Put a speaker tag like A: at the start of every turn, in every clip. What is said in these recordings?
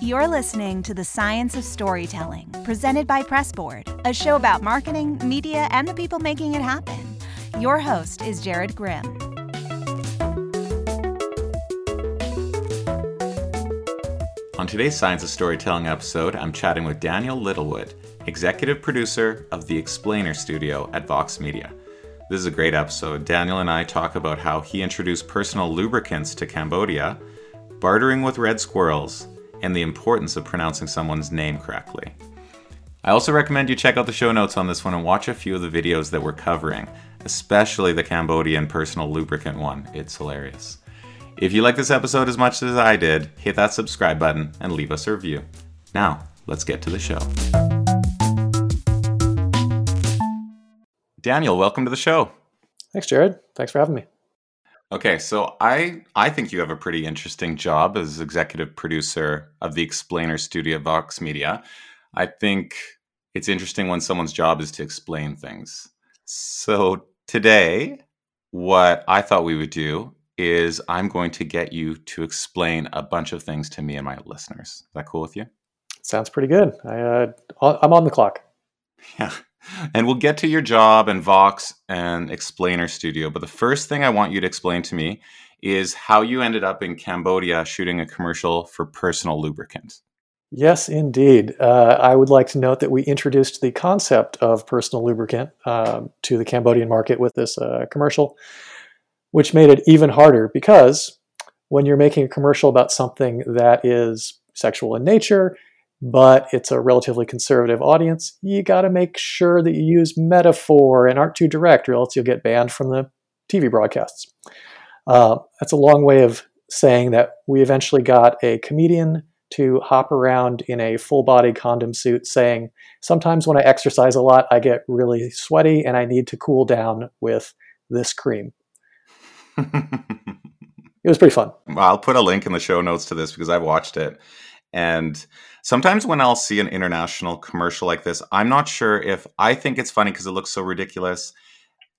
A: You're listening to The Science of Storytelling, presented by Pressboard, a show about marketing, media, and the people making it happen. Your host is Jared Grimm.
B: On today's Science of Storytelling episode, I'm chatting with Daniel Littlewood, executive producer of the Explainer Studio at Vox Media. This is a great episode. Daniel and I talk about how he introduced personal lubricants to Cambodia, bartering with red squirrels, and the importance of pronouncing someone's name correctly. I also recommend you check out the show notes on this one and watch a few of the videos that we're covering, especially the Cambodian personal lubricant one. It's hilarious. If you like this episode as much as I did, hit that subscribe button and leave us a review. Now, let's get to the show. Daniel, welcome to the show.
C: Thanks, Jared. Thanks for having me.
B: Okay, so I I think you have a pretty interesting job as executive producer of the Explainer Studio Vox Media. I think it's interesting when someone's job is to explain things. So today, what I thought we would do is I'm going to get you to explain a bunch of things to me and my listeners. Is that cool with you?
C: Sounds pretty good. I, uh, I'm on the clock.
B: Yeah. And we'll get to your job and Vox and Explainer Studio. But the first thing I want you to explain to me is how you ended up in Cambodia shooting a commercial for personal lubricant.
C: Yes, indeed. Uh, I would like to note that we introduced the concept of personal lubricant um, to the Cambodian market with this uh, commercial, which made it even harder because when you're making a commercial about something that is sexual in nature, but it's a relatively conservative audience, you got to make sure that you use metaphor and aren't too direct, or else you'll get banned from the TV broadcasts. Uh, that's a long way of saying that we eventually got a comedian to hop around in a full body condom suit saying, Sometimes when I exercise a lot, I get really sweaty and I need to cool down with this cream. it was pretty fun.
B: I'll put a link in the show notes to this because I've watched it. And sometimes when I'll see an international commercial like this, I'm not sure if I think it's funny because it looks so ridiculous.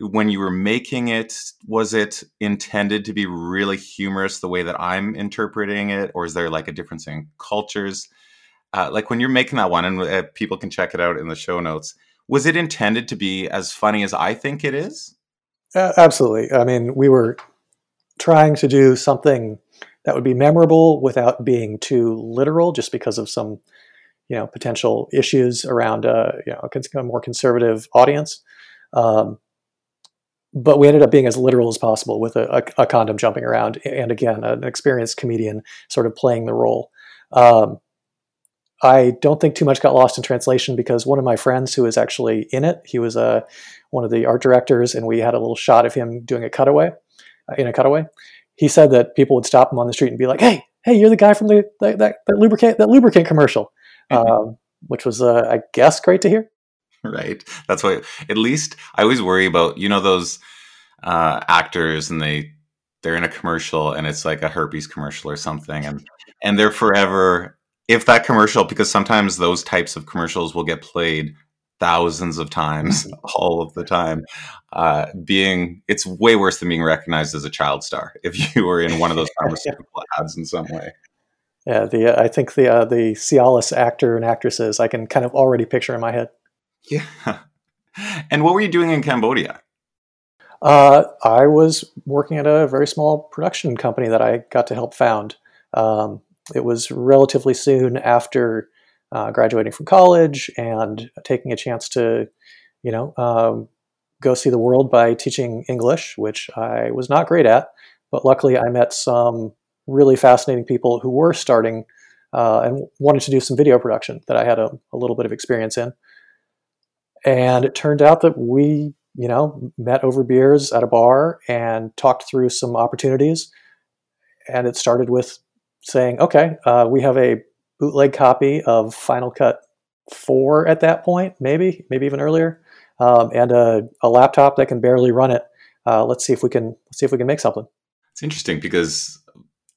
B: When you were making it, was it intended to be really humorous the way that I'm interpreting it, or is there like a difference in cultures? Uh, like when you're making that one, and uh, people can check it out in the show notes. Was it intended to be as funny as I think it is?
C: Uh, absolutely. I mean, we were trying to do something that would be memorable without being too literal, just because of some, you know, potential issues around a you know a more conservative audience. Um, but we ended up being as literal as possible with a, a, a, condom jumping around, and again, an experienced comedian sort of playing the role. Um, I don't think too much got lost in translation because one of my friends who was actually in it, he was uh, one of the art directors, and we had a little shot of him doing a cutaway uh, in a cutaway he said that people would stop him on the street and be like, "Hey, hey, you're the guy from the, that, that, that lubricant that lubricant commercial," mm-hmm. um, which was, uh, I guess, great to hear.
B: Right. That's why. At least I always worry about you know those uh, actors and they they're in a commercial and it's like a herpes commercial or something and and they're forever if that commercial because sometimes those types of commercials will get played thousands of times all of the time uh, being it's way worse than being recognized as a child star if you were in one of those pharmaceutical ads in some way.
C: Yeah the uh, i think the uh, the cialis actor and actresses i can kind of already picture in my head.
B: Yeah. And what were you doing in cambodia?
C: Uh, i was working at a very small production company that i got to help found. Um, it was relatively soon after uh, graduating from college and taking a chance to, you know, um, go see the world by teaching English, which I was not great at. But luckily, I met some really fascinating people who were starting uh, and wanted to do some video production that I had a, a little bit of experience in. And it turned out that we, you know, met over beers at a bar and talked through some opportunities. And it started with saying, okay, uh, we have a bootleg copy of Final Cut 4 at that point, maybe, maybe even earlier, um, and a, a, laptop that can barely run it. Uh, let's see if we can let's see if we can make something.
B: It's interesting because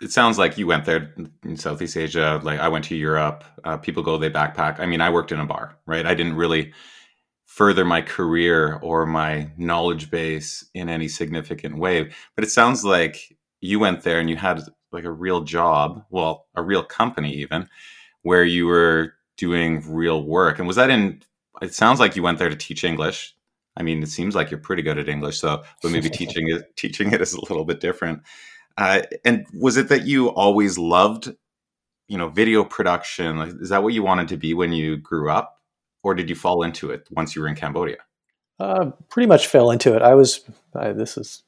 B: it sounds like you went there in Southeast Asia. Like I went to Europe. Uh, people go they backpack. I mean, I worked in a bar, right? I didn't really further my career or my knowledge base in any significant way. But it sounds like you went there and you had like a real job, well, a real company even. where you were doing real work. And was that in? It sounds like you went there to teach English. I mean, it seems like you're pretty good at English, so but maybe teaching it teaching it is a little bit different. Uh, and was it that you always loved, you know, video production? Like, is that what you wanted to be when you grew up, or did you fall into it once you were in Cambodia?
C: Uh, pretty much fell into it. I was. Uh, this is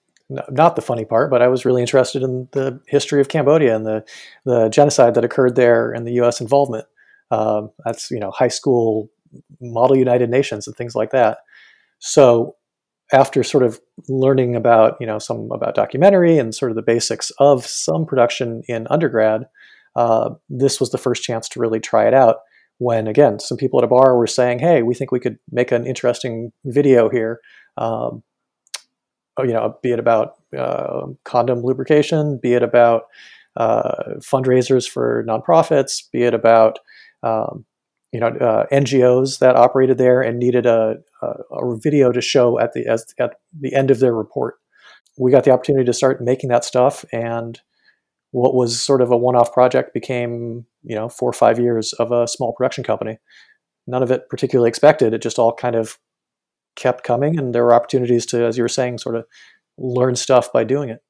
C: not the funny part, but I was really interested in the history of Cambodia and the the genocide that occurred there and the U.S. involvement. Um, that's you know high school model United Nations and things like that. So after sort of learning about you know some about documentary and sort of the basics of some production in undergrad, uh, this was the first chance to really try it out. When again, some people at a bar were saying, "Hey, we think we could make an interesting video here." Um, you know, be it about uh, condom lubrication, be it about uh, fundraisers for nonprofits, be it about um, you know uh, NGOs that operated there and needed a, a, a video to show at the as, at the end of their report. We got the opportunity to start making that stuff, and what was sort of a one-off project became you know four or five years of a small production company. None of it particularly expected. It just all kind of kept coming, and there were opportunities to, as you were saying, sort of learn stuff by doing it.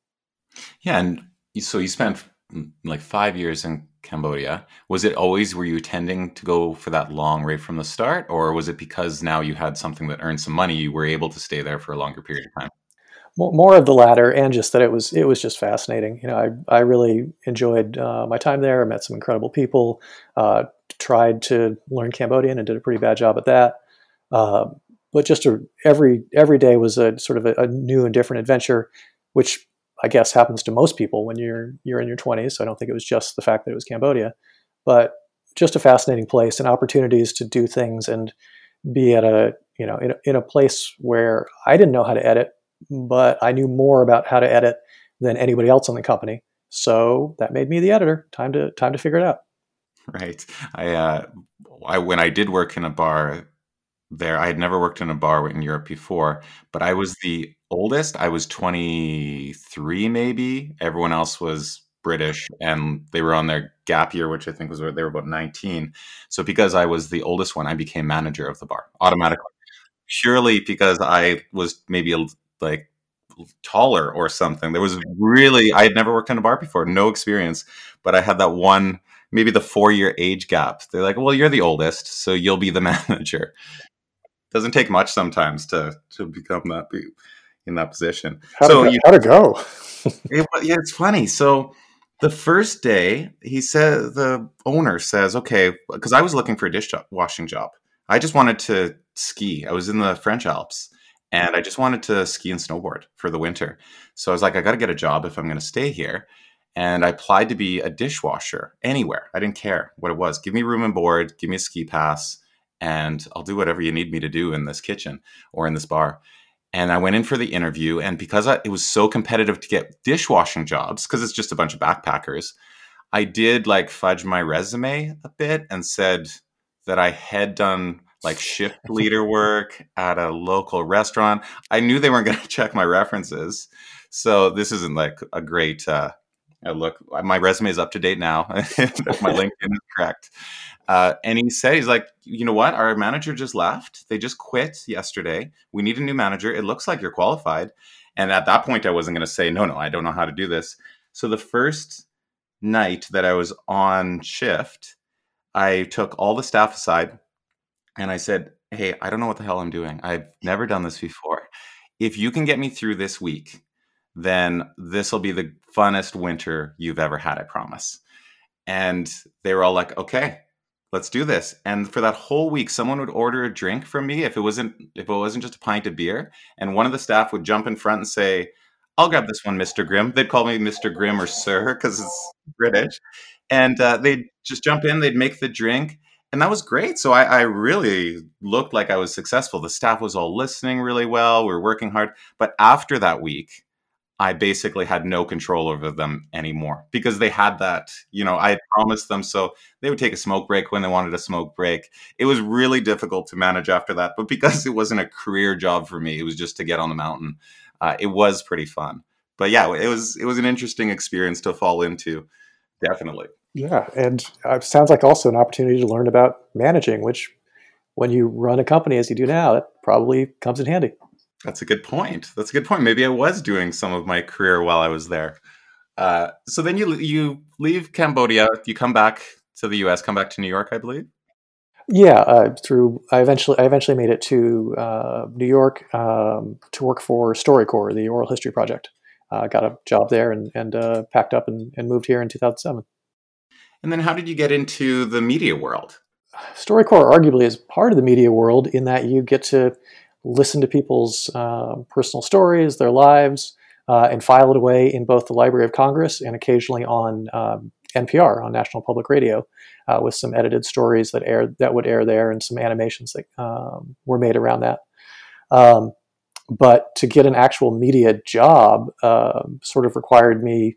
B: Yeah, and so you spent mm, like five years in Cambodia. Was it always were you tending to go for that long right from the start, or was it because now you had something that earned some money, you were able to stay there for a longer period of time?
C: More of the latter, and just that it was it was just fascinating. You know, I I really enjoyed uh, my time there. I met some incredible people. Uh, tried to learn Cambodian and did a pretty bad job at that. Uh, but just a, every every day was a sort of a, a new and different adventure, which I guess happens to most people when you're you're in your 20s. So I don't think it was just the fact that it was Cambodia, but just a fascinating place and opportunities to do things and be at a you know in in a place where I didn't know how to edit, but I knew more about how to edit than anybody else in the company. So that made me the editor. Time to time to figure it out.
B: Right. I uh, I when I did work in a bar there. I had never worked in a bar in Europe before, but I was the oldest. I was 23, maybe. Everyone else was British and they were on their gap year, which I think was where they were about 19. So because I was the oldest one, I became manager of the bar automatically, purely because I was maybe like taller or something. There was really, I had never worked in a bar before, no experience, but I had that one, maybe the four year age gap. They're like, well, you're the oldest, so you'll be the manager doesn't take much sometimes to to become that in that position.
C: How so to, you, how to go?
B: it, yeah, it's funny. So the first day, he said the owner says, "Okay," because I was looking for a dish washing job. I just wanted to ski. I was in the French Alps, and I just wanted to ski and snowboard for the winter. So I was like, I got to get a job if I'm going to stay here. And I applied to be a dishwasher anywhere. I didn't care what it was. Give me room and board. Give me a ski pass and I'll do whatever you need me to do in this kitchen or in this bar. And I went in for the interview, and because I, it was so competitive to get dishwashing jobs, because it's just a bunch of backpackers, I did like fudge my resume a bit and said that I had done like shift leader work at a local restaurant. I knew they weren't going to check my references, so this isn't like a great uh, look. My resume is up to date now. my LinkedIn is correct. Uh, and he said, he's like, you know what? Our manager just left. They just quit yesterday. We need a new manager. It looks like you're qualified. And at that point, I wasn't going to say, no, no, I don't know how to do this. So the first night that I was on shift, I took all the staff aside and I said, hey, I don't know what the hell I'm doing. I've never done this before. If you can get me through this week, then this will be the funnest winter you've ever had, I promise. And they were all like, okay, let's do this. And for that whole week someone would order a drink from me if it wasn't if it wasn't just a pint of beer. And one of the staff would jump in front and say i'll grab this one mr grimm. They'd call me mr grimm or sir because it's british. And uh, they'd just jump in they'd make the drink and that was great. So I, I really looked like i was successful. The staff was all listening really well we were working hard. But after that week I basically had no control over them anymore because they had that, you know, I had promised them. So they would take a smoke break when they wanted a smoke break. It was really difficult to manage after that. But because it wasn't a career job for me, it was just to get on the mountain. Uh, it was pretty fun. But yeah, it was it was an interesting experience to fall into, definitely.
C: Yeah, and it sounds like also an opportunity to learn about managing, which when you run a company as you do now, it probably comes in handy.
B: That's a good point. That's a good point. Maybe I was doing some of my career while I was there. Uh, so then you you leave Cambodia, you come back to the U.S., come back to New York, I believe.
C: Yeah, uh, through I eventually I eventually made it to uh, New York um, to work for StoryCorps, the oral history project. Uh, got a job there and, and uh, packed up and, and moved here in 2007.
B: And then how did you get into the media world?
C: StoryCorps arguably is part of the media world in that you get to listen to people's uh, personal stories, their lives, uh, and file it away in both the Library of Congress and occasionally on um, NPR, on National Public Radio, uh, with some edited stories that air that would air there and some animations that um, were made around that. Um, but to get an actual media job um, sort of required me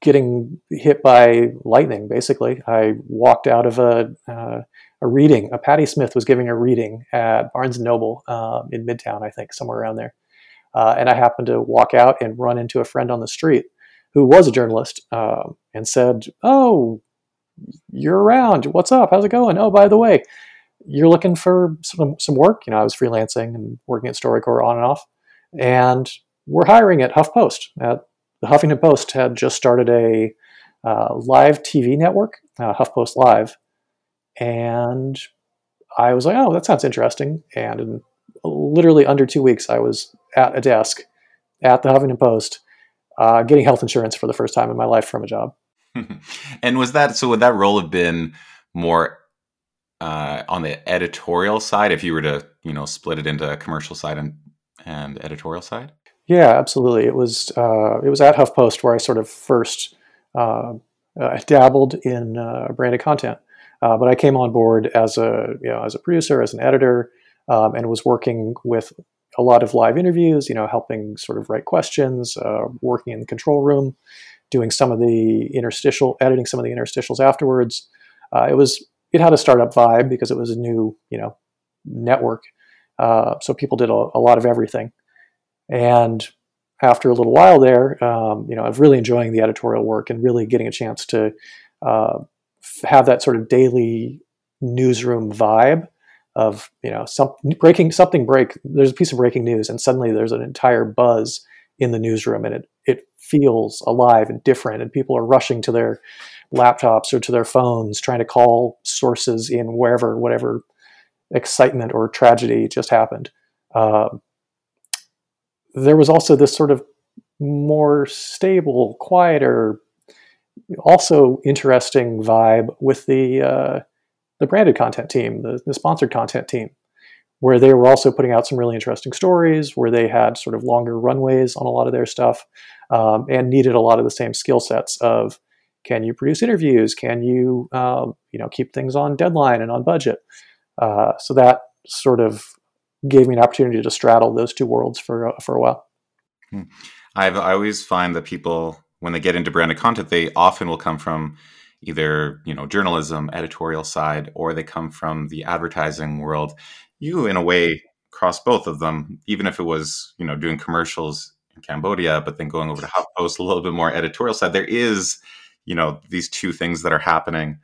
C: getting hit by lightning. Basically, I walked out of a uh, a reading. A Patti Smith was giving a reading at Barnes and Noble um, in Midtown, I think, somewhere around there. Uh, and I happened to walk out and run into a friend on the street who was a journalist uh, and said, "Oh, you're around. What's up? How's it going? Oh, by the way, you're looking for some some work. You know, I was freelancing and working at StoryCorps on and off, and we're hiring at HuffPost. The Huffington Post had just started a uh, live TV network, uh, HuffPost Live, and I was like, oh, that sounds interesting. And in literally under two weeks, I was at a desk at the Huffington Post uh, getting health insurance for the first time in my life from a job.
B: and was that so? Would that role have been more uh, on the editorial side if you were to, you know, split it into commercial side and, and editorial side?
C: Yeah, absolutely. It was uh, it was at HuffPost where I sort of first uh, uh dabbled in uh, branded content. Uh, but I came on board as a you know as a producer, as an editor, um, and was working with a lot of live interviews. You know, helping sort of write questions, uh, working in the control room, doing some of the interstitial editing, some of the interstitials afterwards. Uh, it was it had a startup vibe because it was a new you know network, uh, so people did a, a, lot of everything. And after a little while there, um, you know, I was really enjoying the editorial work and really getting a chance to uh, have that sort of daily newsroom vibe of you know some breaking something break there's a piece of breaking news and suddenly there's an entire buzz in the newsroom and it it feels alive and different and people are rushing to their laptops or to their phones trying to call sources in wherever whatever excitement or tragedy just happened. Uh, there was also this sort of more stable quieter also interesting vibe with the uh, the branded content team, the, the sponsored content team, where they were also putting out some really interesting stories, where they had sort of longer runways on a lot of their stuff, um, and needed a lot of the same skill sets of can you produce interviews, can you um, you know keep things on deadline and on budget. Uh, so that sort of gave me an opportunity to straddle those two worlds for for a while.
B: Hmm. I've I always find that people when they get into branded content, they often will come from either you know journalism, editorial side, or they come from the advertising world. You, in a way, cross both of them, even if it was you know doing commercials in Cambodia, but then going over to HuffPost, a little bit more editorial side. There is you know these two things that are happening.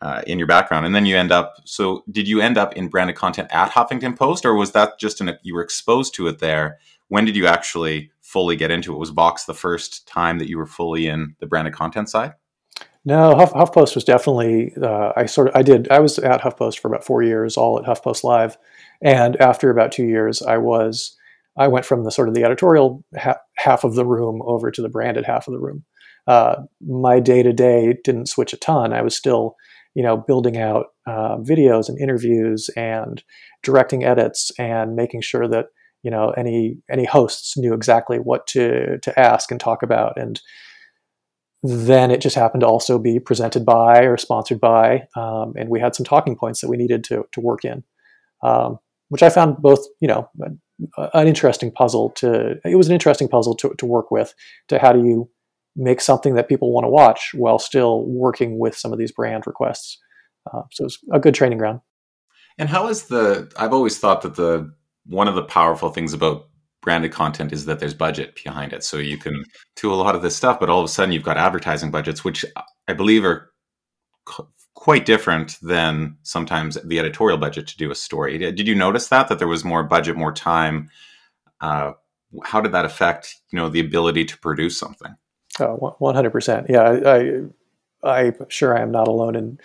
B: Uh, in your background, and then you end up. So, did you end up in branded content at Huffington Post, or was that just an you were exposed to it there? When did you actually fully get into it? Was Vox the first time that you were fully in the branded content side?
C: No, Huff, HuffPost was definitely. Uh, I sort of I did. I was at HuffPost for about four years, all at HuffPost Live, and after about two years, I was. I went from the sort of the editorial ha- half of the room over to the branded half of the room. Uh, my day to day didn't switch a ton. I was still, you know, building out uh, videos and interviews and directing edits and making sure that you know any any hosts knew exactly what to to ask and talk about. And then it just happened to also be presented by or sponsored by um, and we had some talking points that we needed to to work in um, which i found both you know an interesting puzzle to it was an interesting puzzle to, to work with to how do you make something that people want to watch while still working with some of these brand requests. Uh, so it's a good training ground.
B: And how is the i've always thought that the one of the powerful things about branded content is that there's budget behind it. So you can do a lot of this stuff, but all of a sudden you've got advertising budgets, which I believe are quite different than sometimes the editorial budget to do a story. Did you notice that that there was more budget, more time? Uh, how did that affect you know the ability to produce something?
C: Oh, one hundred percent. Yeah, I, I, I'm sure I am not alone in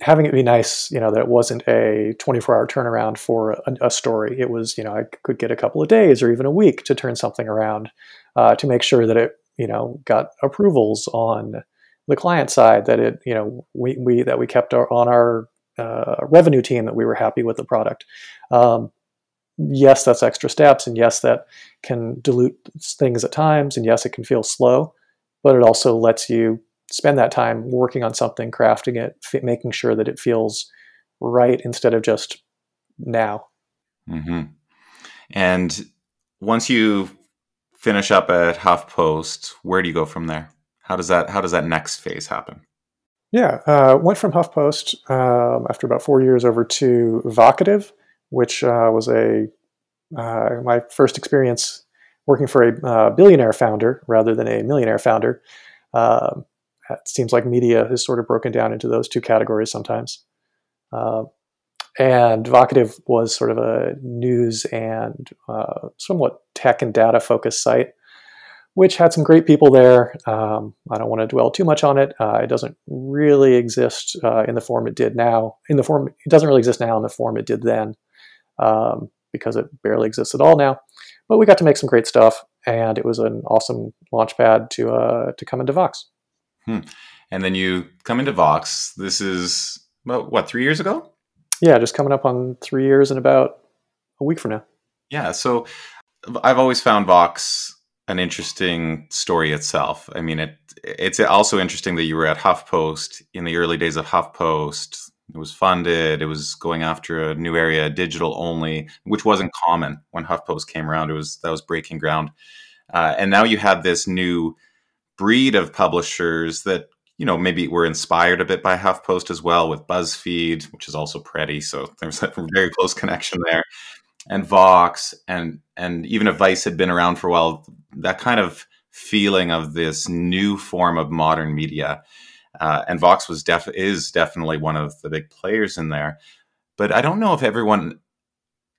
C: having it be nice. You know that it wasn't a 24 hour turnaround for a, a, story. It was you know I could get a couple of days or even a week to turn something around uh, to make sure that it you know got approvals on the client side that it you know we, we that we kept our, on our uh, revenue team that we were happy with the product. Um, yes, that's extra steps, and yes, that can dilute things at times, and yes, it can feel slow, but it also lets you spend that time working on something, crafting it, f- making sure that it feels right instead of just now.
B: Mm-hmm. And once you finish up at HuffPost, where do you go from there? How does that how does that next phase happen?
C: Yeah, uh, went from HuffPost um, after about four years over to Vocativ, which uh, was a uh, my first experience working for a uh, billionaire founder rather than a millionaire founder. Um, it seems like media is sort of broken down into those two categories sometimes. Uh, and Vocativ was sort of a news and uh, somewhat tech and data focused site which had some great people there. Um, I don't want to dwell too much on it. Uh, it doesn't really exist uh, in the form it did now. In the form it doesn't really exist now in the form it did then, um, because it barely exists at all now. But we got to make some great stuff, and it was an awesome launchpad to uh, to come into Vox.
B: Hmm. And then you come into Vox. This is about what three years ago?
C: Yeah, just coming up on three years in about a week from now.
B: Yeah. So I've always found Vox an interesting story itself. I mean, it it's also interesting that you were at HuffPost in the early days of HuffPost. It was funded. It was going after a new area, digital only, which wasn't common when HuffPost came around. It was that was breaking ground, uh, and now you had this new breed of publishers that you know maybe were inspired a bit by HuffPost as well, with BuzzFeed, which is also pretty. So there's a very close connection there and Vox and and even if Vice had been around for a while, that kind of feeling of this new form of modern media. Uh, and Vox was def- is definitely one of the big players in there. But I don't know if everyone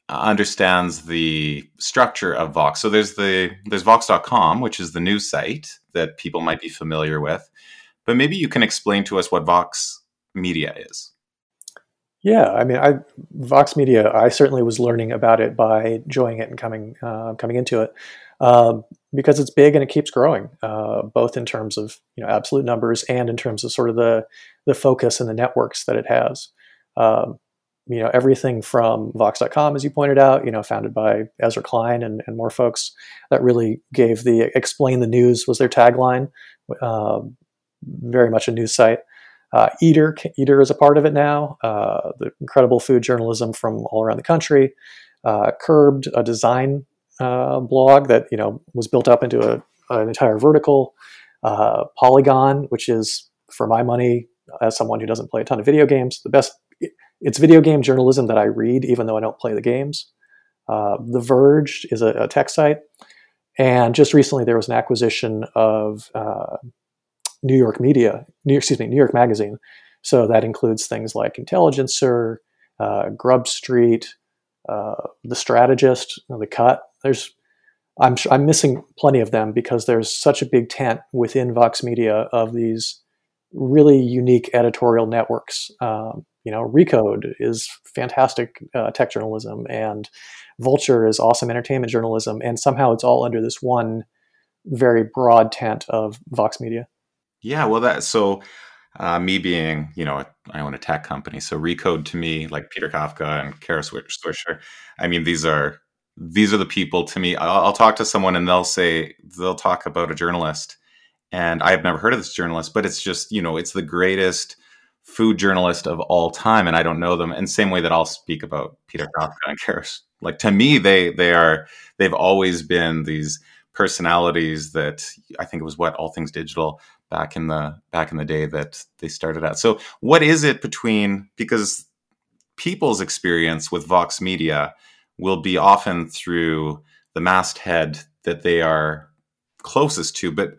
B: understands the structure of Vox. So there's the there's Vox.com, which is the news site that people might be familiar with. But maybe you can explain to us what Vox Media is.
C: Yeah, I mean, I Vox Media. I certainly was learning about it by enjoying it and coming uh, coming into it um, because it's big and it keeps growing, uh, both in terms of you know absolute numbers and in terms of sort of the the focus and the networks that it has. Um, you know, everything from Vox.com, as you pointed out, you know, founded by Ezra Klein and, and more folks, that really gave the explain the news was their tagline. Um, very much a news site. Uh, Eater, Eater is a part of it now. Uh, the incredible food journalism from all around the country. Uh, Curbed, a design uh, blog that you know was built up into a, an entire vertical. Uh, Polygon, which is for my money, as someone who doesn't play a ton of video games, the best. It's video game journalism that I read, even though I don't play the games. Uh, the Verge is a, a, tech site, and just recently there was an acquisition of New York media, New excuse me, New York Magazine. So that includes things like Intelligencer, uh, Grub Street, uh, The Strategist, The Cut. There's, I'm, I'm missing plenty of them because there's such a big tent within Vox Media of these really unique editorial networks. Um, you know, Recode is fantastic uh, tech journalism, and Vulture is awesome entertainment journalism, and somehow it's all under this one very broad tent of Vox Media.
B: Yeah, well, that so uh, me being, you know, I own a tech company, so Recode to me, like Peter Kafka and Kara Swisher, I mean, these are these are the people to me. I'll, I'll, talk to someone and they'll say they'll talk about a journalist, and I have never heard of this journalist, but it's just you know, it's the greatest food journalist of all time, and I don't know them. And same way that I'll speak about Peter Kafka and Kara, like to me, they they are they've always been these personalities that I think it was what all things digital back in the back in the day that they started at. So what is it between because people's experience with Vox Media will be often through the masthead that they are closest to, but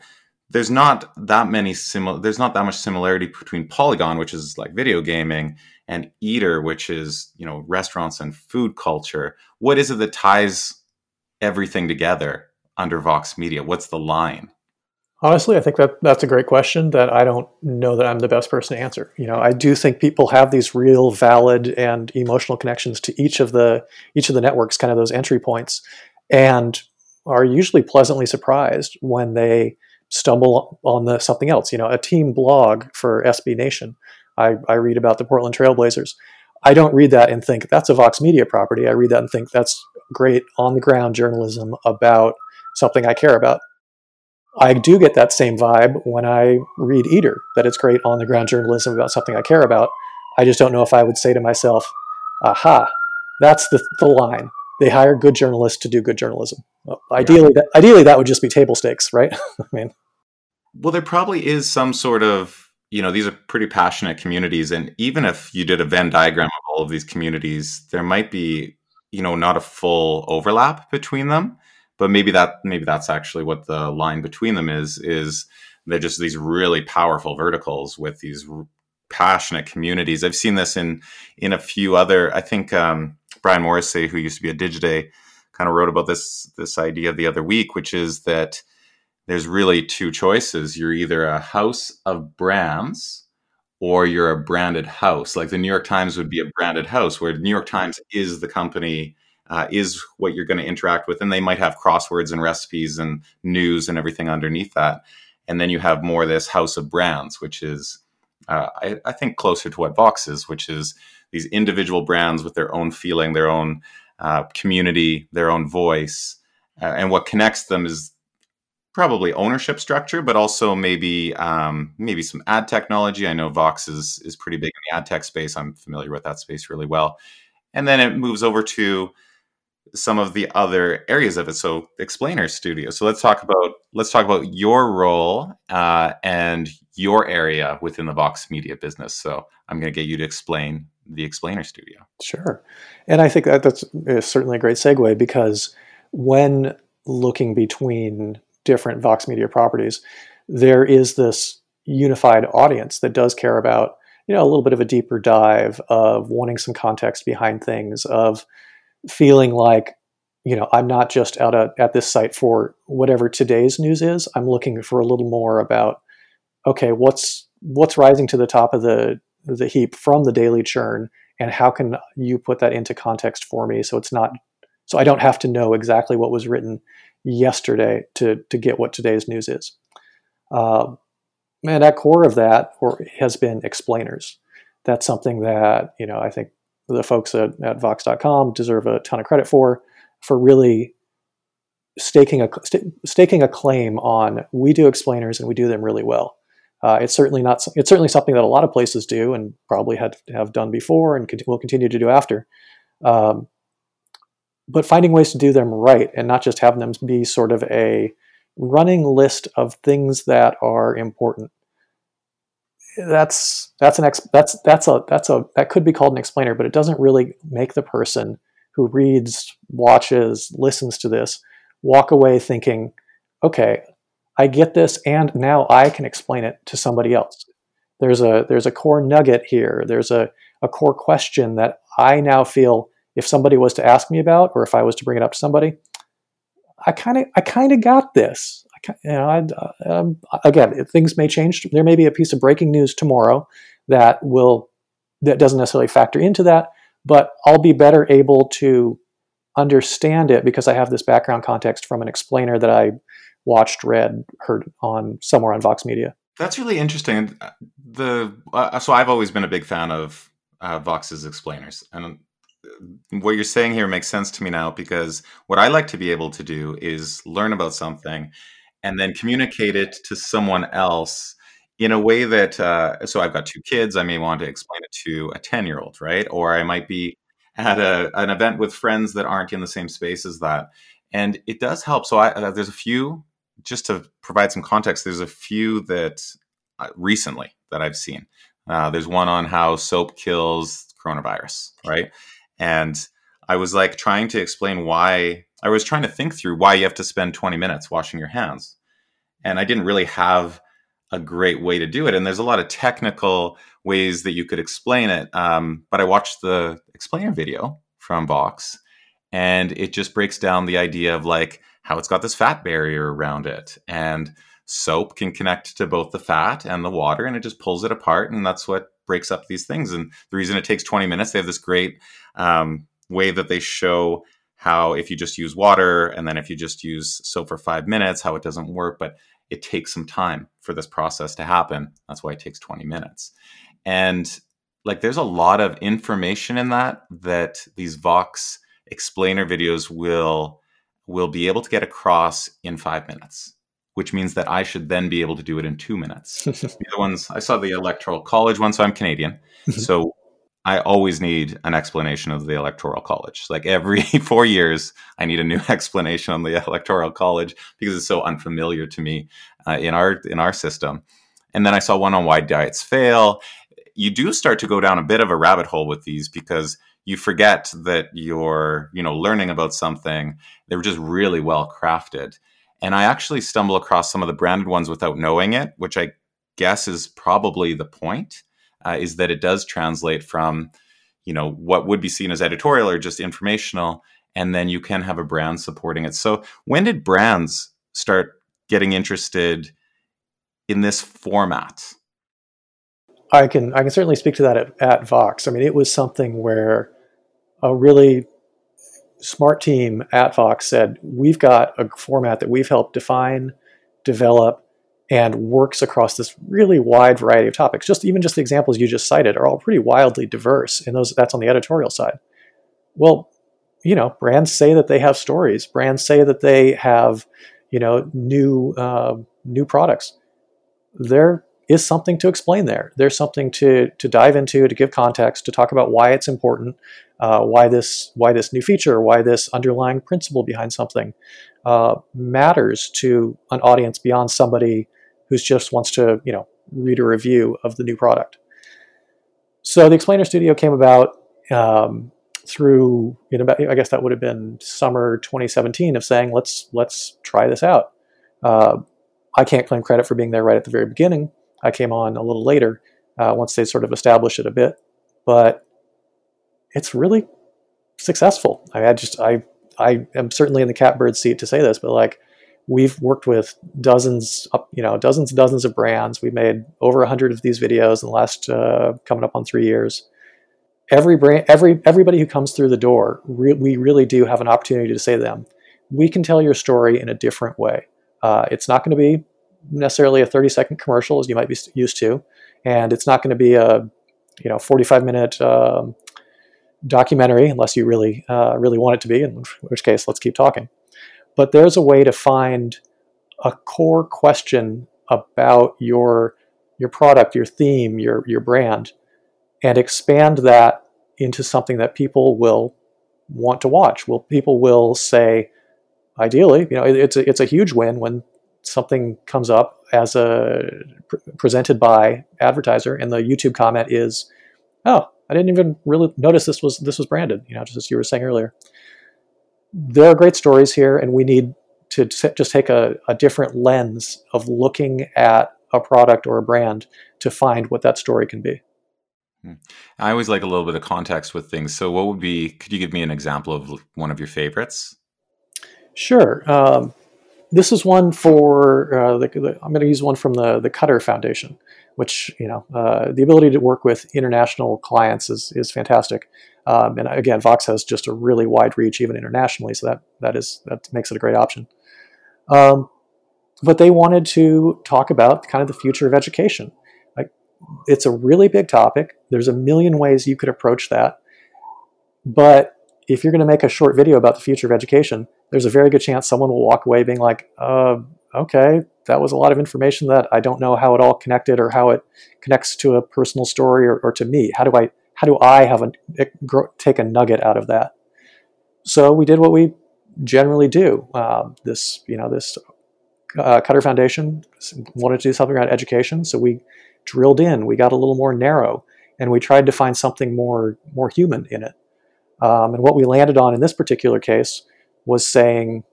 B: there's not that many similar there's not that much similarity between polygon which is like video gaming and eater which is you know restaurants and food culture. What is it that ties everything together under vox media? What's the line?
C: Honestly i think that that's a great question that i don't know that i'm the best person to answer. You know i do think people have these real valid and emotional connections to each of the each of the networks kind of those entry points and are usually pleasantly surprised when they stumble on the something else. You know, a team blog for SB Nation. I, I read about the Portland Trailblazers. I don't read that and think that's a Vox Media property. I read that and think that's great on the ground journalism about something I care about. I do get that same vibe when I read Eater, that it's great on the ground journalism about something I care about. I just don't know if I would say to myself, aha, that's the, the line. They hire good journalists to do good journalism. Well, ideally, yeah. that, ideally that would just be table stakes, right? I mean,
B: well, there probably is some sort of, you know, these are pretty passionate communities. And even if you did a Venn diagram of all of these communities, there might be, you know, not a full overlap between them. But maybe that maybe that's actually what the line between them is, is they're just these really powerful verticals with these passionate communities. I've seen this in in a few other, I think um, Brian Morrissey, who used to be a Digiday, kind of wrote about this this idea the other week, which is that there's really two choices. You're either a house of brands or you're a branded house. Like the New York Times would be a branded house, where the New York Times is the company, uh, is what you're going to interact with. And they might have crosswords and recipes and news and everything underneath that. And then you have more this house of brands, which is, uh, I, I, think, closer to what Vox is, which is these individual brands with their own feeling, their own uh, community, their own voice. Uh, and what connects them is probably ownership structure, but also maybe um, maybe some ad technology. I know Vox is is pretty big in the ad tech space. I'm familiar with that space really well. And then it moves over to some of the other areas of it. So Explainer Studio. So let's talk about let's talk about your role uh, and your area within the Vox Media business. So I'm going to get you to explain the Explainer Studio.
C: Sure, and I think that that's certainly a great segue because when looking between different Vox Media properties, there is this unified audience that does care about you know a little bit of a deeper dive of wanting some context behind things of feeling like you know i'm not just out at, at this site for whatever today's news is i'm looking for a little more about okay what's what's rising to the top of the the heap from the daily churn and how can you put that into context for me so it's not so i don't have to know exactly what was written yesterday to, to get what today's news is. Uh, and at core of that or has been explainers. That's something that, you know, I think the folks at, at Vox.com deserve a ton of credit for, for really staking a, st- staking a claim on we do explainers and we do them really well. Uh, it's certainly not. It's certainly something that a lot of places do, and probably had have done before, and will continue to do after. Um, but finding ways to do them right and not just having them be sort of a running list of things that are important that's that's an ex, that's that's a that's a that could be called an explainer but it doesn't really make the person who reads watches listens to this walk away thinking okay i get this and now i can explain it to somebody else there's a there's a core nugget here there's a, a core question that i now feel if somebody was to ask me about, or if I was to bring it up to somebody, I kind of, I kind of got this. I, you know, I, um, again, things may change. There may be a piece of breaking news tomorrow that will, that doesn't necessarily factor into that, but I'll be better able to understand it because I have this background context from an explainer that I watched, read, heard on somewhere on Vox Media.
B: That's really interesting. The uh, so I've always been a big fan of uh, Vox's explainers, and what you're saying here makes sense to me now because what I like to be able to do is learn about something and then communicate it to someone else in a way that uh, so I've got two kids. I may want to explain it to a ten year old, right? Or I might be at a, an event with friends that aren't in the same space as that, and it does help. So I, uh, there's a few just to provide some context. There's a few that uh, recently that I've seen. Uh, there's one on how soap kills coronavirus, right? And I was like trying to explain why I was trying to think through why you have to spend 20 minutes washing your hands. and I didn't really have a great way to do it. And there's a lot of technical ways that you could explain it. Um, but I watched the explainer video from Vox, and it just breaks down the idea of like how it's got this fat barrier around it, and soap can connect to both the fat and the water, and it just pulls it apart, and that's what breaks up these things. And the reason it takes 20 minutes, they have this great um, way that they show how if you just use water and then if you just use soap for five minutes, how it doesn't work. But it takes some time for this process to happen. That's why it takes 20 minutes. And like there's a lot of information in that that these Vox explainer videos will will be able to get across in 5 minutes, which means that I should then be able to do it in 2 minutes. the other ones I saw the electoral college one so I'm Canadian. so I always need an explanation of the Electoral College. Like every four years, I need a new explanation on the Electoral College because it's so unfamiliar to me uh, in our in our system. And then I saw one on why diets fail. You do start to go down a bit of a rabbit hole with these because you forget that you're you know learning about something. They were just really well crafted. And I actually stumble across some of the branded ones without knowing it, which I guess is probably the point uh, is that it does translate from you know what would be seen as editorial or just informational and then you can have a brand supporting it so when did brands start getting interested in this format
C: i can i can certainly speak to that at, at vox i mean it was something where a really smart team at vox said we've got a format that we've helped define develop and works across this really wide variety of topics. Just even just the examples you just cited are all pretty wildly diverse, and those that's on the editorial side. Well, you know, brands say that they have stories. Brands say that they have, you know, new uh, new products. There is something to explain there. There's something to to dive into, to give context, to talk about why it's important, uh, why this why this new feature, why this underlying principle behind something uh, matters to an audience beyond somebody who just wants to, you know, read a review of the new product. So the Explainer Studio came about um, through, you know, I guess that would have been summer 2017 of saying let's let's try this out. Uh, I can't claim credit for being there right at the very beginning. I came on a little later uh, once they sort of established it a bit, but it's really successful. I just I I am certainly in the catbird seat to say this, but like we've worked with dozens, you know, dozens and dozens of brands. We've made over a hundred of these videos in the last uh, coming up on three years. Every brand, every everybody who comes through the door, re- we really do have an opportunity to say to them, we can tell your story in a different way. Uh, it's not going to be necessarily a 30 second commercial as you might be used to, and it's not going to be a you know 45 minute um, documentary unless you really uh, really want it to be. In which case, let's keep talking but there's a way to find a core question about your your product, your theme, your your brand, and expand that into something that people will want to watch. Well, people will say, ideally, you know, it's a, it's a huge win when something comes up as a presented by advertiser, and the YouTube comment is, "Oh, I didn't even really notice this was this was branded." You know, just as you were saying earlier there are great stories here, and we need to just take a, a different lens of looking at a product or a brand to find what that story can be.
B: Hmm. I always like a little bit of context with things. So, what would be? Could you give me an example of one of your favorites?
C: Sure. Um, this is one for uh, the, the, I'm going to use one from the the Qatar Foundation, which you know uh, the ability to work with international clients is is fantastic. Um, and again, Vox has just a really wide reach, even internationally, so that that is that makes it a great option. Um, but they wanted to talk about kind of the future of education. Like, it's a really big topic. There's a million ways you could approach that, but if you're going to make a short video about the future of education, there's a very good chance someone will walk away being like, uh, okay, that was a lot of information that I don't know how it all connected or how it connects to a personal story or, or to me. How do I how do I have a take a nugget out of that? So we did what we generally do. Um, this you know this uh, Qatar Foundation wanted to do something around education, so we drilled in. We got a little more narrow, and we tried to find something more more human in it. Um, and what we landed on in this particular case was saying,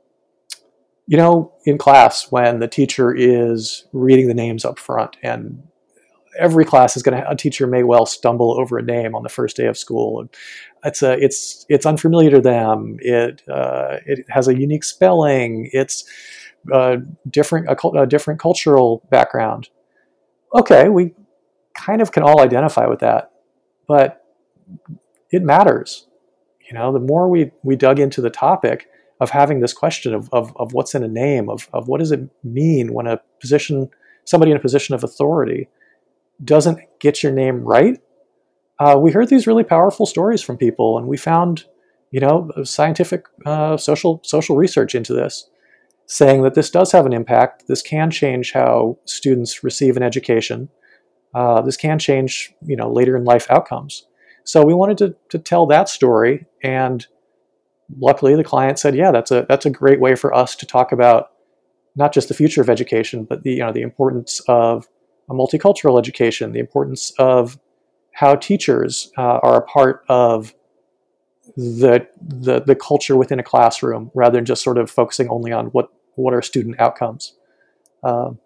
C: you know, in class when the teacher is reading the names up front and every class is going to a teacher may well stumble over a name on the first day of school. It's a it's it's unfamiliar to them. It uh, it has a unique spelling. It's uh, different a, a different cultural background. Okay we kind of can all identify with that but it matters. You know the more we we dug into the topic of having this question of, of, of what's in a name of, of what does it mean when a position somebody in a position of authority doesn't get your name right, uh, we heard these really powerful stories from people, and we found, you know, scientific uh, social social research into this, saying that this does have an impact. This can change how students receive an education. Uh, this can change, you know, later in life outcomes. So we wanted to to tell that story, and luckily the client said, "Yeah, that's a that's a great way for us to talk about." Not just the future of education, but the you know the importance of a multicultural education, the importance of how teachers uh, are a part of the, the, the culture within a classroom rather than just sort of focusing only on what what are student outcomes. Um,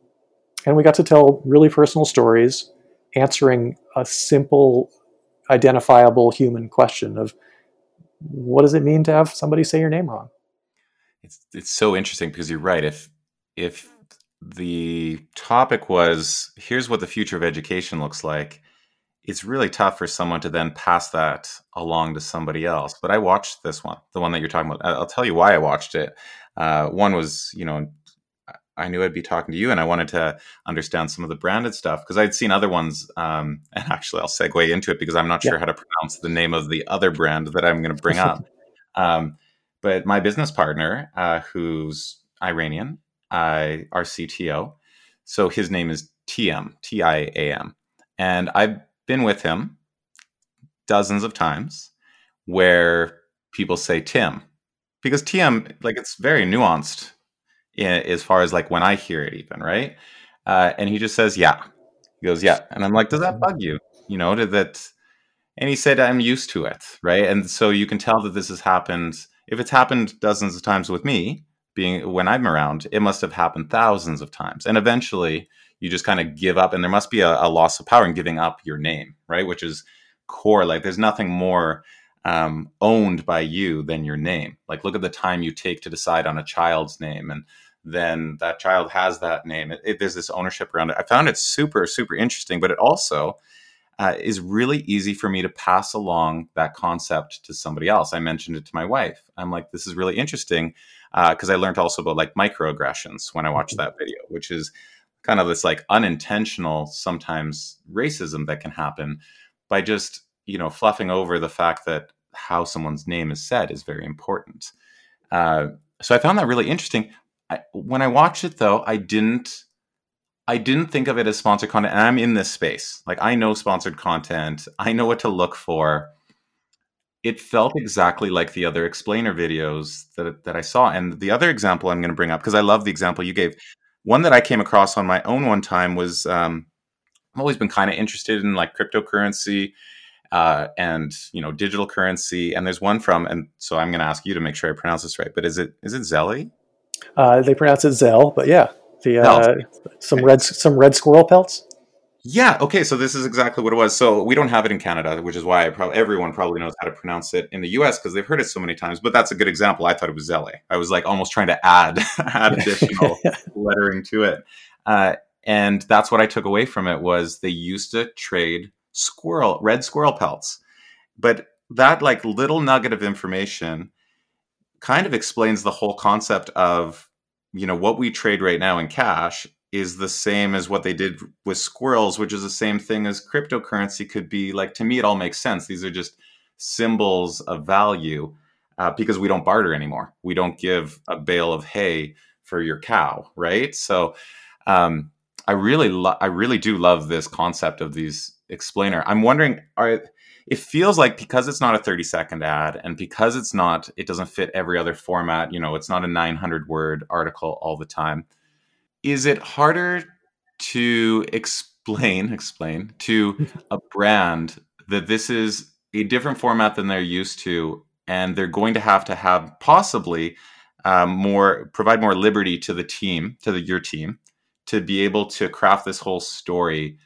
C: and we got to tell really personal stories, answering a simple, identifiable human question of what does it mean to have somebody say your name wrong?
B: It's it's so interesting because you're right. If if the topic was here's what the future of education looks like it's really tough for someone to then pass that along to somebody else but i watched this one the one that you're talking about i'll tell you why i watched it uh, one was you know i knew i'd be talking to you and i wanted to understand some of the branded stuff because i'd seen other ones um, and actually i'll segue into it because i'm not yeah. sure how to pronounce the name of the other brand that i'm going to bring up um, but my business partner uh, who's iranian uh, our CTO. So his name is Tiam, T I A M. And I've been with him dozens of times where people say Tim because Tiam, like it's very nuanced as far as like when I hear it, even, right? Uh, and he just says, yeah. He goes, yeah. And I'm like, does that bug you? You know, did that? And he said, I'm used to it, right? And so you can tell that this has happened. If it's happened dozens of times with me, being when I'm around, it must have happened thousands of times. And eventually you just kind of give up and there must be a, a, loss of power in giving up your name, right? Which is core. Like there's nothing more um, owned by you than your name. Like look at the time you take to decide on a child's name and then that child has that name. It, it, there's this ownership around it. I found it super, super interesting, but it also uh, is really easy for me to pass along that concept to somebody else. I mentioned it to my wife. I'm like, this is really interesting because uh, I learned also about like microaggressions when I watched that video, which is kind of this like unintentional sometimes racism that can happen by just you know fluffing over the fact that how someone's name is said is very important. Uh, so I found that really interesting. I, when I watched it though, I didn't I didn't think of it as sponsored content. And I'm in this space. Like I know sponsored content. I know what to look for it felt exactly like the other explainer videos that that I saw. And the other example I'm going to bring up because I love the example you gave. One that I came across on my own one time was um, I've always been kind of interested in like cryptocurrency uh, and you know digital currency. And there's one from and so I'm going to ask you to make sure I pronounce this right. But is it is it Zelly?
C: Uh, they pronounce it Zell, but yeah, the uh, some okay. red some red squirrel pelts.
B: Yeah. Okay. So this is exactly what it was. So we don't have it in Canada, which is why probably everyone probably knows how to pronounce it in the U.S. because they've heard it so many times. But that's a good example. I thought it was Zelle. I was like almost trying to add add additional lettering to it, uh, and that's what I took away from it was they used to trade squirrel red squirrel pelts, but that like little nugget of information kind of explains the whole concept of you know what we trade right now in cash is the same as what they did with squirrels, which is the same thing as cryptocurrency could be. Like to me, it all makes sense. These are just symbols of value uh, because we don't barter anymore. We don't give a bale of hay for your cow, right? So um, I really, lo- I really do love this concept of these explainer. I'm wondering, are it feels like because it's not a 30 second ad and because it's not, it doesn't fit every other format. You know, it's not a 900 word article all the time is it harder to explain explain to a brand that this is a different format than they're used to and they're going to have to have possibly um, more provide more liberty to the team to the, your team to be able to craft this whole story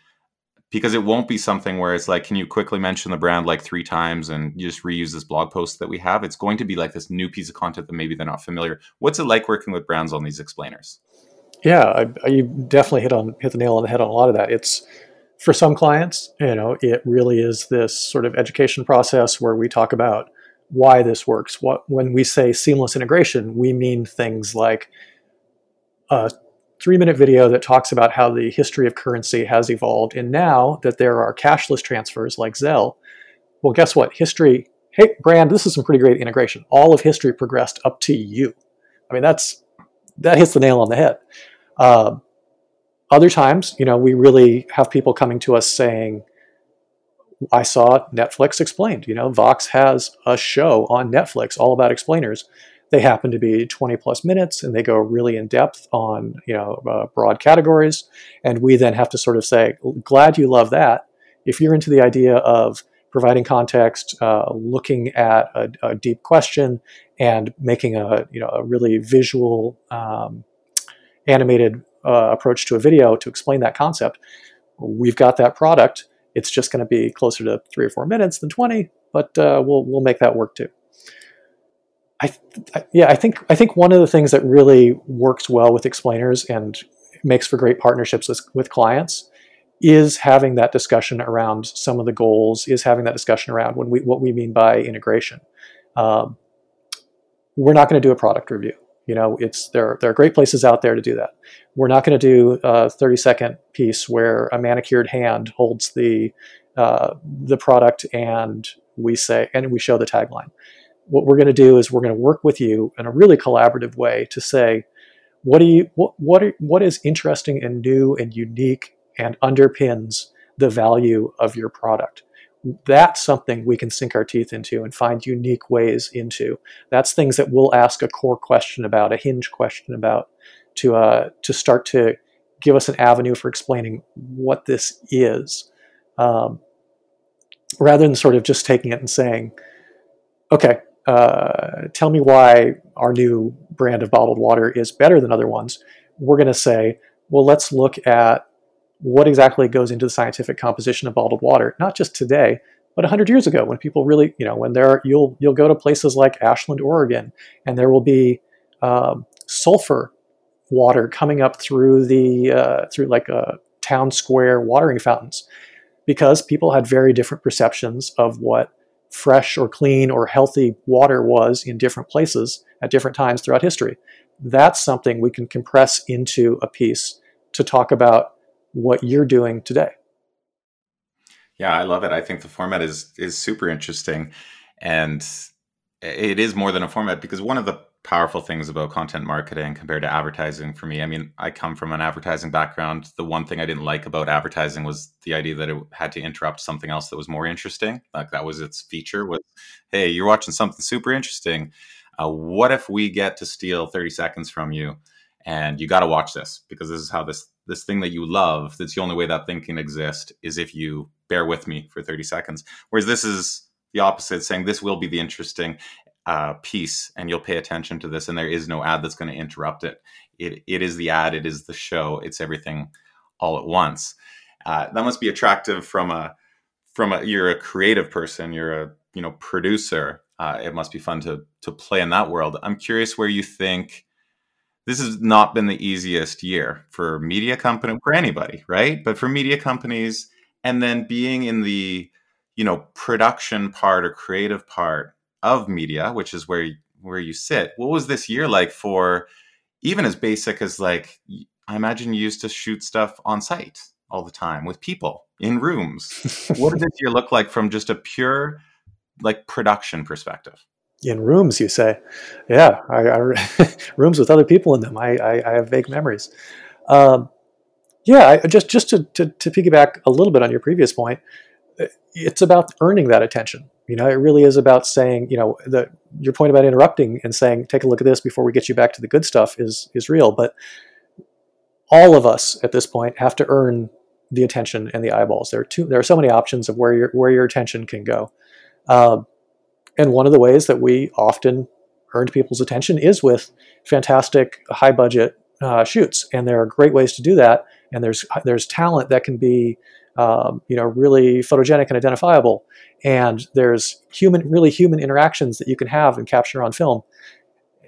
B: because it won't be something where it's like can you quickly mention the brand like three times and you just reuse this blog post that we have? It's going to be like this new piece of content that maybe they're not familiar. What's it like working with brands on these explainers?
C: Yeah I, you definitely hit on hit the nail on the head on a lot of that. It's for some clients you know it really is this sort of education process where we talk about why this works. What when we say seamless integration, we mean things like a three minute video that talks about how the history of currency has evolved. And now that there are cashless transfers like Zelle, well, guess what? History, hey, brand, this is some pretty great integration. All of history progressed up to you. I mean, that's that hits the nail on the head. Uh, other times, you know, we really have people coming to us saying, I saw Netflix explained. You know, Vox has a show on Netflix all about explainers. They happen to be 20 plus minutes and they go really in depth on, you know, uh, broad categories. And we then have to sort of say, glad you love that. If you're into the idea of providing context, uh, looking at a, a, deep question, and making a, you know, a really visual, um, animated uh, approach to a video to explain that concept, we've got that product it's just going to be closer to three or four minutes than 20, but uh, we'll we'll make that work too. I, th- yeah, I think I think one of the things that really works well with explainers and makes for great partnerships with, with clients is having that discussion around some of the goals, is having that discussion around when we what we mean by integration. Um, we're not going to do a product review. You know, it's there. There are great places out there to do that. We're not going to do a 30 second piece where a manicured hand holds the uh, the product and we say and we show the tagline. What we're going to do is we're going to work with you in a really collaborative way to say, what do you what what are, what is interesting and new and unique and underpins the value of your product that's something we can sink our teeth into and find unique ways into. That's things that we'll ask a core question about, a hinge question about, to uh, to start to give us an avenue for explaining what this is, um, rather than sort of just taking it and saying, "Okay, uh, tell me why our new brand of bottled water is better than other ones." We're going to say, "Well, let's look at what exactly goes into the scientific composition of bottled water, not just today, but 100 years ago when people really, you know, when there you'll you'll go to places like Ashland, Oregon, and there will be um, sulfur water coming up through the uh, through like a uh, town square watering fountains, because people had very different perceptions of what fresh or clean or healthy water was in different places at different times throughout history. That's something we can compress into a piece to talk about what you're doing today.
B: Yeah, I love it. I think the format is is super interesting and it is more than a format because one of the powerful things about content marketing compared to advertising for me, I mean, I come from an advertising background. The one thing I didn't like about advertising was the idea that it had to interrupt something else that was more interesting. Like that was its feature was, hey, you're watching something super interesting. Uh, what if we get to steal 30 seconds from you and you got to watch this because this is how this this thing that you love that's the only way that thing can exist is if you bear with me for 30 seconds whereas this is the opposite saying this will be the interesting uh, piece and you'll pay attention to this and there is no ad that's going to interrupt it. it it is the ad it is the show it's everything all at once. Uh, that must be attractive from a from a you're a creative person you're a you know producer uh, it must be fun to to play in that world. I'm curious where you think this has not been the easiest year for media company for anybody right? But for media companies and then being in the you know production part or creative part of media which is where where you sit what was this year like for even as basic as like i imagine you used to shoot stuff on site all the time with people in rooms what did this year look like from just a pure like production perspective
C: in rooms, you say, yeah, I, I, rooms with other people in them. I, I, have vague memories. Um, yeah, just just to, to, to piggyback a little bit on your previous point, uh, it's about earning that attention. You know, it really is about saying, you know, the your point about interrupting and saying, take a look at this before we get you back to the good stuff is is real. But all of us at this point have to earn the attention and the eyeballs. There are two. There are so many options of where your where your attention can go. Um, and one of the ways that we often earn people's attention is with fantastic high budget uh, shoots, and there are great ways to do that. And there's there's talent that can be um, you know really photogenic and identifiable, and there's human really human interactions that you can have and capture on film.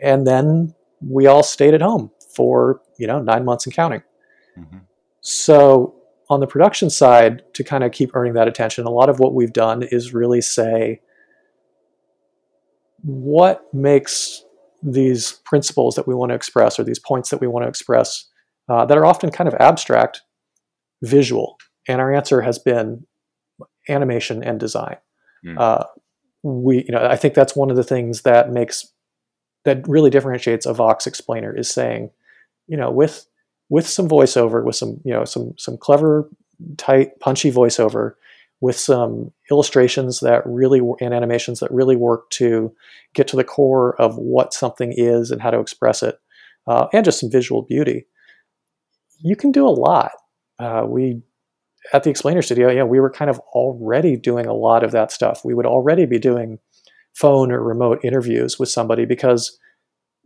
C: And then we all stayed at home for you know nine months and counting. Mm-hmm. So on the production side, to kind of keep earning that attention, a lot of what we've done is really say what makes these principles that we want to express or these points that we want to express uh, that are often kind of abstract visual and our answer has been animation and design mm. uh, we you know i think that's one of the things that makes that really differentiates a vox explainer is saying you know with with some voiceover with some you know some some clever tight punchy voiceover with some illustrations that really and animations that really work to get to the core of what something is and how to express it, uh, and just some visual beauty. You can do a lot. Uh, we at the Explainer Studio, yeah, we were kind of already doing a lot of that stuff. We would already be doing phone or remote interviews with somebody because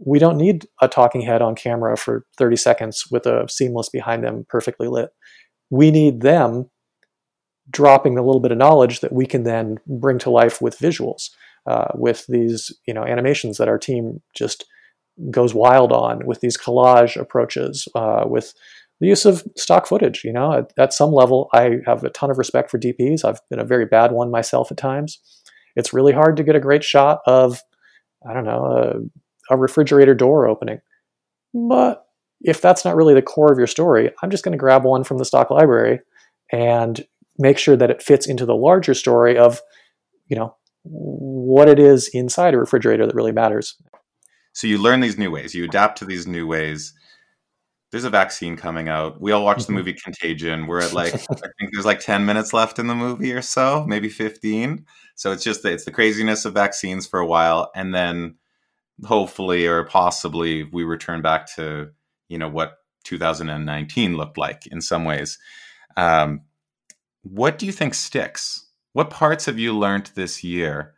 C: we don't need a talking head on camera for 30 seconds with a seamless behind them perfectly lit. We need them dropping a little bit of knowledge that we can then bring to life with visuals, uh, with these you know animations that our team just goes wild on, with these collage approaches, uh, with the use of stock footage. You know, at, at, some level, I have a ton of respect for DPs. I've been a very bad one myself at times. It's really hard to get a great shot of, I don't know, a, a refrigerator door opening. But if that's not really the core of your story, I'm just going to grab one from the stock library and make sure that it fits into the larger story of, you know, what it is inside a refrigerator that really matters.
B: So you learn these new ways, you adapt to these new ways. There's a vaccine coming out. We all watched the mm-hmm. movie Contagion. We're at like I think there's like 10 minutes left in the movie or so, maybe 15. So it's just it's the craziness of vaccines for a while and then hopefully or possibly we return back to, you know, what 2019 looked like in some ways. Um, what do you think sticks? What parts have you learned this year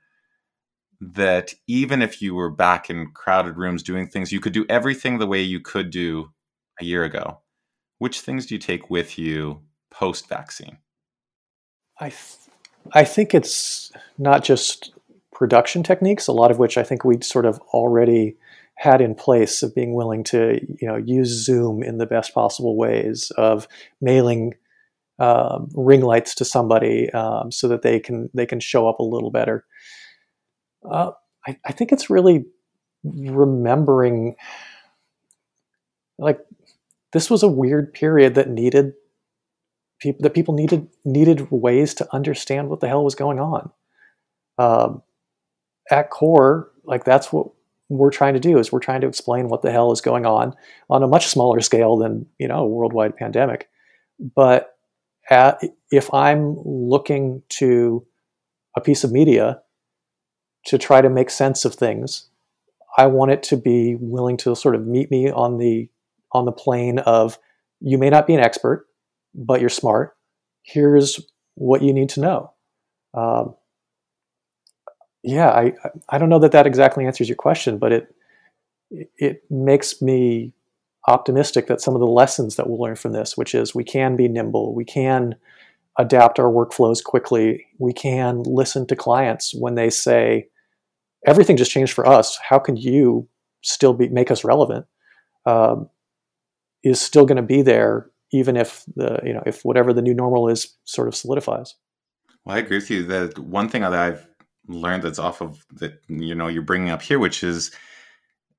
B: that even if you were back in crowded rooms doing things, you could do everything the way you could do a year ago? Which things do you take with you post vaccine?
C: I, th- I think it's not just production techniques, a lot of which I think we sort of already had in place of being willing to you know use Zoom in the best possible ways, of mailing um, ring lights to somebody um, so that they can they can show up a little better. Uh, I, I think it's really remembering like this was a weird period that needed people that people needed needed ways to understand what the hell was going on. Um, at core, like that's what we're trying to do is we're trying to explain what the hell is going on on a much smaller scale than you know a worldwide pandemic, but at, if I'm looking to a piece of media to try to make sense of things, I want it to be willing to sort of meet me on the on the plane of you may not be an expert, but you're smart. Here's what you need to know. Um, yeah, I I don't know that that exactly answers your question, but it it makes me optimistic that some of the lessons that we'll learn from this, which is we can be nimble, we can adapt our workflows quickly, we can listen to clients when they say, everything just changed for us. How can you still be make us relevant? Um, is still going to be there even if the you know if whatever the new normal is sort of solidifies.
B: Well, I agree with you. The one thing that I've learned that's off of that you know you're bringing up here, which is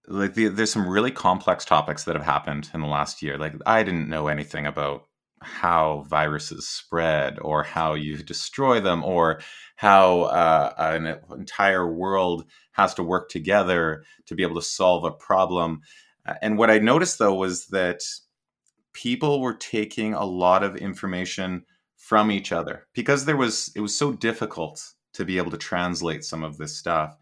B: like the, there's some really complex topics that have happened in the last year. Like I didn't know anything about how viruses spread or how you destroy them or how uh, an entire world has to work together to be able to solve a problem. Uh, and what I noticed though was that people were taking a lot of information from each other because there was it was so difficult to be able to translate some of this stuff.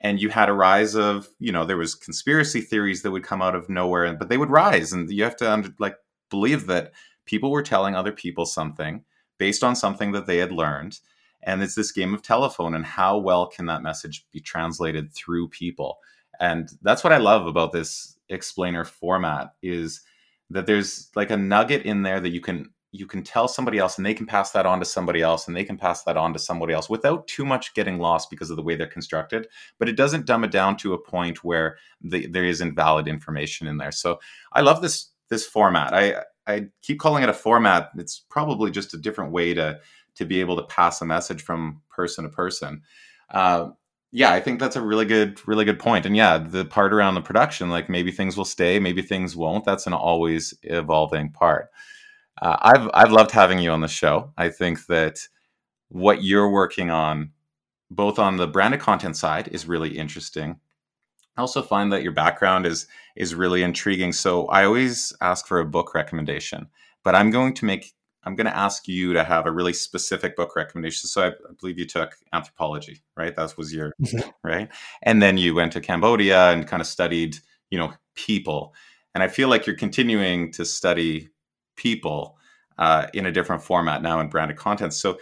B: And you had a rise of you know there was conspiracy theories that would come out of nowhere but they would rise. And you have to under, like believe that people were telling other people something based on something that they had learned. And it's this game of telephone and how well can that message be translated through people. And that's what I love about this explainer format is that there's like a nugget in there that you can you can tell somebody else and they can pass that on to somebody else and they can pass that on to somebody else without too much getting lost because of the way they're constructed. But it doesn't dumb it down to a point where the, there isn't valid information in there. So i love this this format. I i keep calling it a format. It's probably just a different way to to be able to pass a message from person to person. Uh, yeah i think that's a really good really good point. and yeah the part around the production like maybe things will stay maybe things won't that's an always evolving part uh, I've I've loved having you on the show. I think that what you're working on, both on the branded content side, is really interesting. I also find that your background is is really intriguing. So I always ask for a book recommendation, but I'm going to make I'm going to ask you to have a really specific book recommendation. So I, I believe you took anthropology, right? That was your mm-hmm. right, and then you went to Cambodia and kind of studied, you know, people. And I feel like you're continuing to study people uh, in a different format now in branded content. So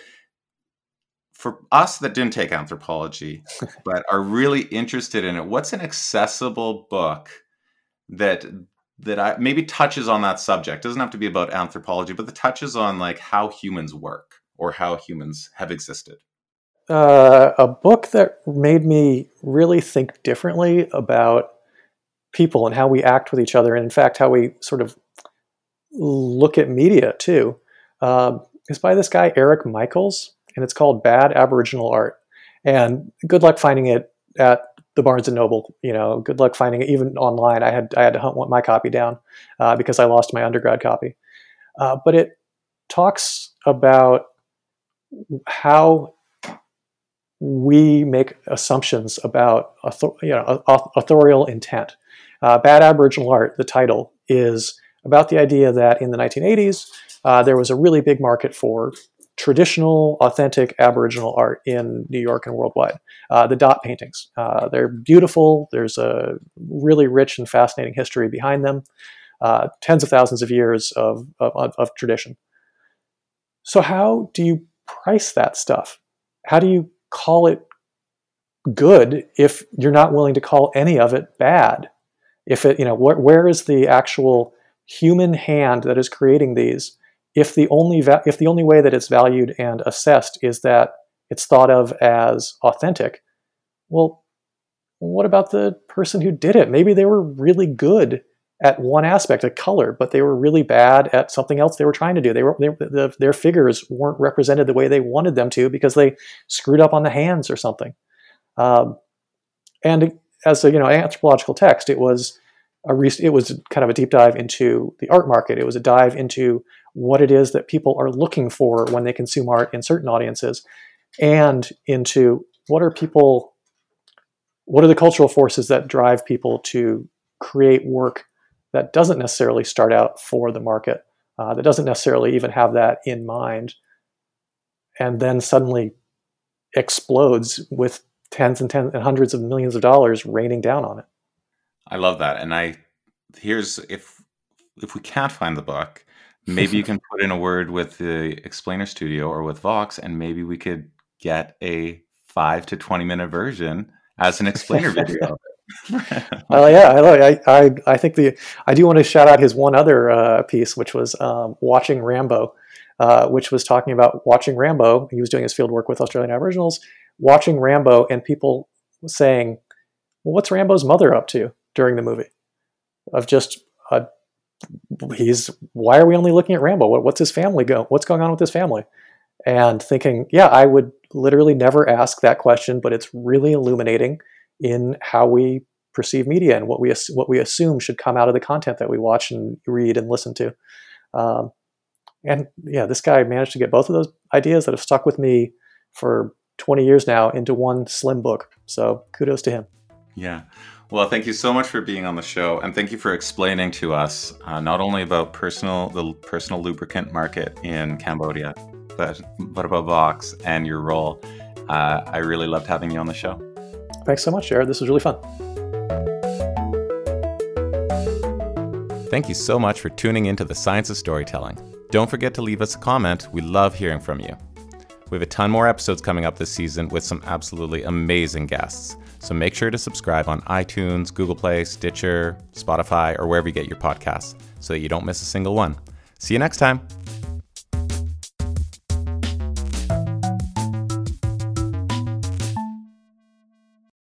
B: for us that didn't take anthropology but are really interested in it, what's an accessible book that that I, maybe touches on that subject? Doesn't have to be about anthropology, but that touches on like how humans work or how humans have existed.
C: Uh, a book that made me really think differently about people and how we act with each other, and in fact, how we sort of look at media too. Uh, is by this guy Eric Michaels, and it's called Bad Aboriginal Art. And good luck finding it at the Barnes and Noble. You know, good luck finding it even online. I had I had to hunt my copy down uh, because I lost my undergrad copy. Uh, but it talks about how we make assumptions about author, you know authorial intent. Uh, Bad Aboriginal Art, the title, is about the idea that in the 1980s, uh, there was a really big market for traditional, authentic Aboriginal art in New York and worldwide. Uh, the dot paintings. Uh, they're beautiful. There's a really rich and fascinating history behind them. Uh, tens of thousands of years of, of, of tradition. So, how do you price that stuff? How do you call it good if you're not willing to call any of it bad? If it, you know, wh- where is the actual human hand that is creating these, if the only va- if the only way that it's valued and assessed is that it's thought of as authentic, well, what about the person who did it? Maybe they were really good at one aspect, of color, but they were really bad at something else they were trying to do. They were they, the, their figures weren't represented the way they wanted them to because they screwed up on the hands or something. Um, and as a you know anthropological text, it was a it was kind of a deep dive into the art market. It was a dive into what it is that people are looking for when they consume art in certain audiences, and into what are people, what are the cultural forces that drive people to create work that doesn't necessarily start out for the market, uh, that doesn't necessarily even have that in mind, and then suddenly explodes with tens and tens and hundreds of millions of dollars raining down on it.
B: I love that. And I here's if if we can't find the book, maybe you can put in a word with the Explainer Studio or with Vox, and maybe we could get a five to twenty minute version as an explainer video.
C: Uh, yeah, I, I I think the I do want to shout out his one other uh, piece, which was um, watching Rambo, uh, which was talking about watching Rambo. He was doing his field work with Australian Aboriginals, watching Rambo, and people saying, "Well, what's Rambo's mother up to?" during the movie of just uh, he's why are we only looking at Rambo? What, what's his family go? What's going on with his family? And thinking, yeah, I would literally never ask that question, but it's really illuminating in how we perceive media and what we what we assume should come out of the content that we watch and read and listen to. Um, and yeah, this guy managed to get both of those ideas that have stuck with me for 20 years now into one slim book. So kudos to him.
B: Yeah. Well, thank you so much for being on the show, and thank you for explaining to us uh, not only about personal the personal lubricant market in Cambodia, but but about Vox and your role. Uh, I really loved having you on the show.
C: Thanks so much, Jared. This was really fun.
B: Thank you so much for tuning into the Science of Storytelling. Don't forget to leave us a comment. We love hearing from you. We have a ton more episodes coming up this season with some absolutely amazing guests. So make sure to subscribe on iTunes, Google Play, Stitcher, Spotify, or wherever you get your podcasts so that you don't miss a single one. See you next time.